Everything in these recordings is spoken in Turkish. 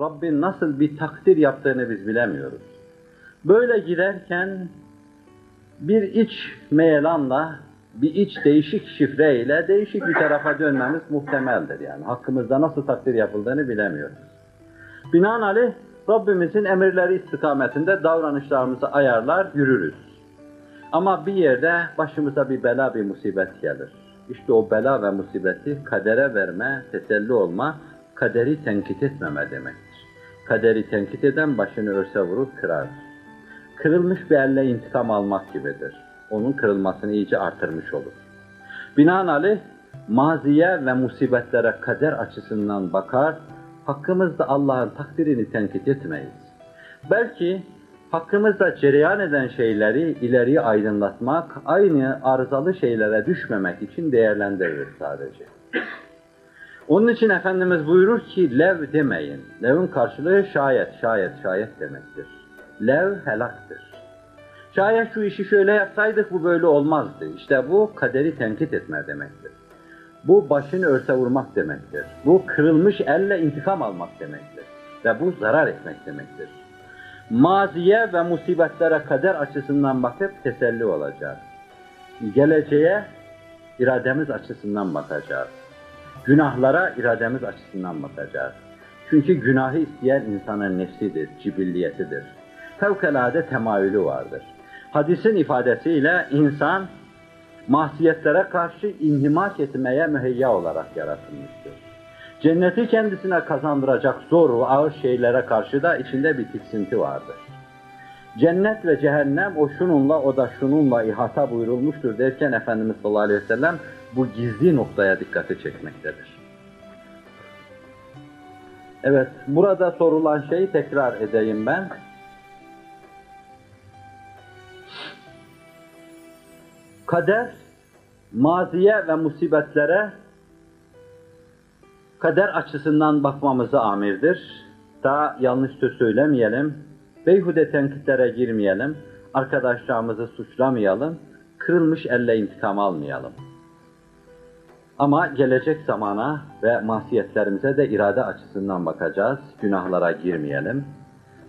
Rabbin nasıl bir takdir yaptığını biz bilemiyoruz. Böyle giderken bir iç meyelanla, bir iç değişik şifreyle değişik bir tarafa dönmemiz muhtemeldir yani. Hakkımızda nasıl takdir yapıldığını bilemiyoruz. Binaenaleyh Rabbimizin emirleri istikametinde davranışlarımızı ayarlar, yürürüz. Ama bir yerde başımıza bir bela, bir musibet gelir. İşte o bela ve musibeti kadere verme, teselli olma, kaderi tenkit etmeme demektir. Kaderi tenkit eden başını örse vurur, kırar. Kırılmış bir elle intikam almak gibidir. Onun kırılmasını iyice artırmış olur. Binaenaleyh maziye ve musibetlere kader açısından bakar, hakkımızda Allah'ın takdirini tenkit etmeyiz. Belki hakkımızda cereyan eden şeyleri ileriye aydınlatmak, aynı arızalı şeylere düşmemek için değerlendiririz sadece. Onun için Efendimiz buyurur ki lev demeyin. Lev'in karşılığı şayet, şayet, şayet demektir. Lev helaktır. Şayet şu işi şöyle yapsaydık bu böyle olmazdı. İşte bu kaderi tenkit etme demektir. Bu başını örse vurmak demektir. Bu kırılmış elle intikam almak demektir. Ve bu zarar etmek demektir. Maziye ve musibetlere kader açısından bakıp teselli olacağız. Geleceğe irademiz açısından bakacağız. Günahlara irademiz açısından bakacağız. Çünkü günahı isteyen insanın nefsidir, cibilliyetidir. Fevkalade temayülü vardır. Hadisin ifadesiyle insan mahsiyetlere karşı inhimak etmeye müheyya olarak yaratılmıştır. Cenneti kendisine kazandıracak zor ve ağır şeylere karşı da içinde bir tiksinti vardır. Cennet ve cehennem o şununla o da şununla ihata buyurulmuştur derken Efendimiz sallallahu aleyhi ve sellem bu gizli noktaya dikkati çekmektedir. Evet, burada sorulan şeyi tekrar edeyim ben. Kader, maziye ve musibetlere kader açısından bakmamızı amirdir. Daha yanlış söz söylemeyelim, beyhude tenkitlere girmeyelim, arkadaşlarımızı suçlamayalım, kırılmış elle intikam almayalım. Ama gelecek zamana ve masiyetlerimize de irade açısından bakacağız, günahlara girmeyelim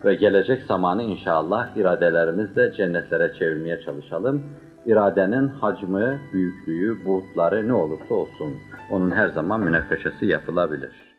ve gelecek zamanı inşallah iradelerimizle cennetlere çevirmeye çalışalım. İradenin hacmi, büyüklüğü, buğutları ne olursa olsun onun her zaman münakaşası yapılabilir.